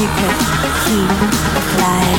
secret keep alive.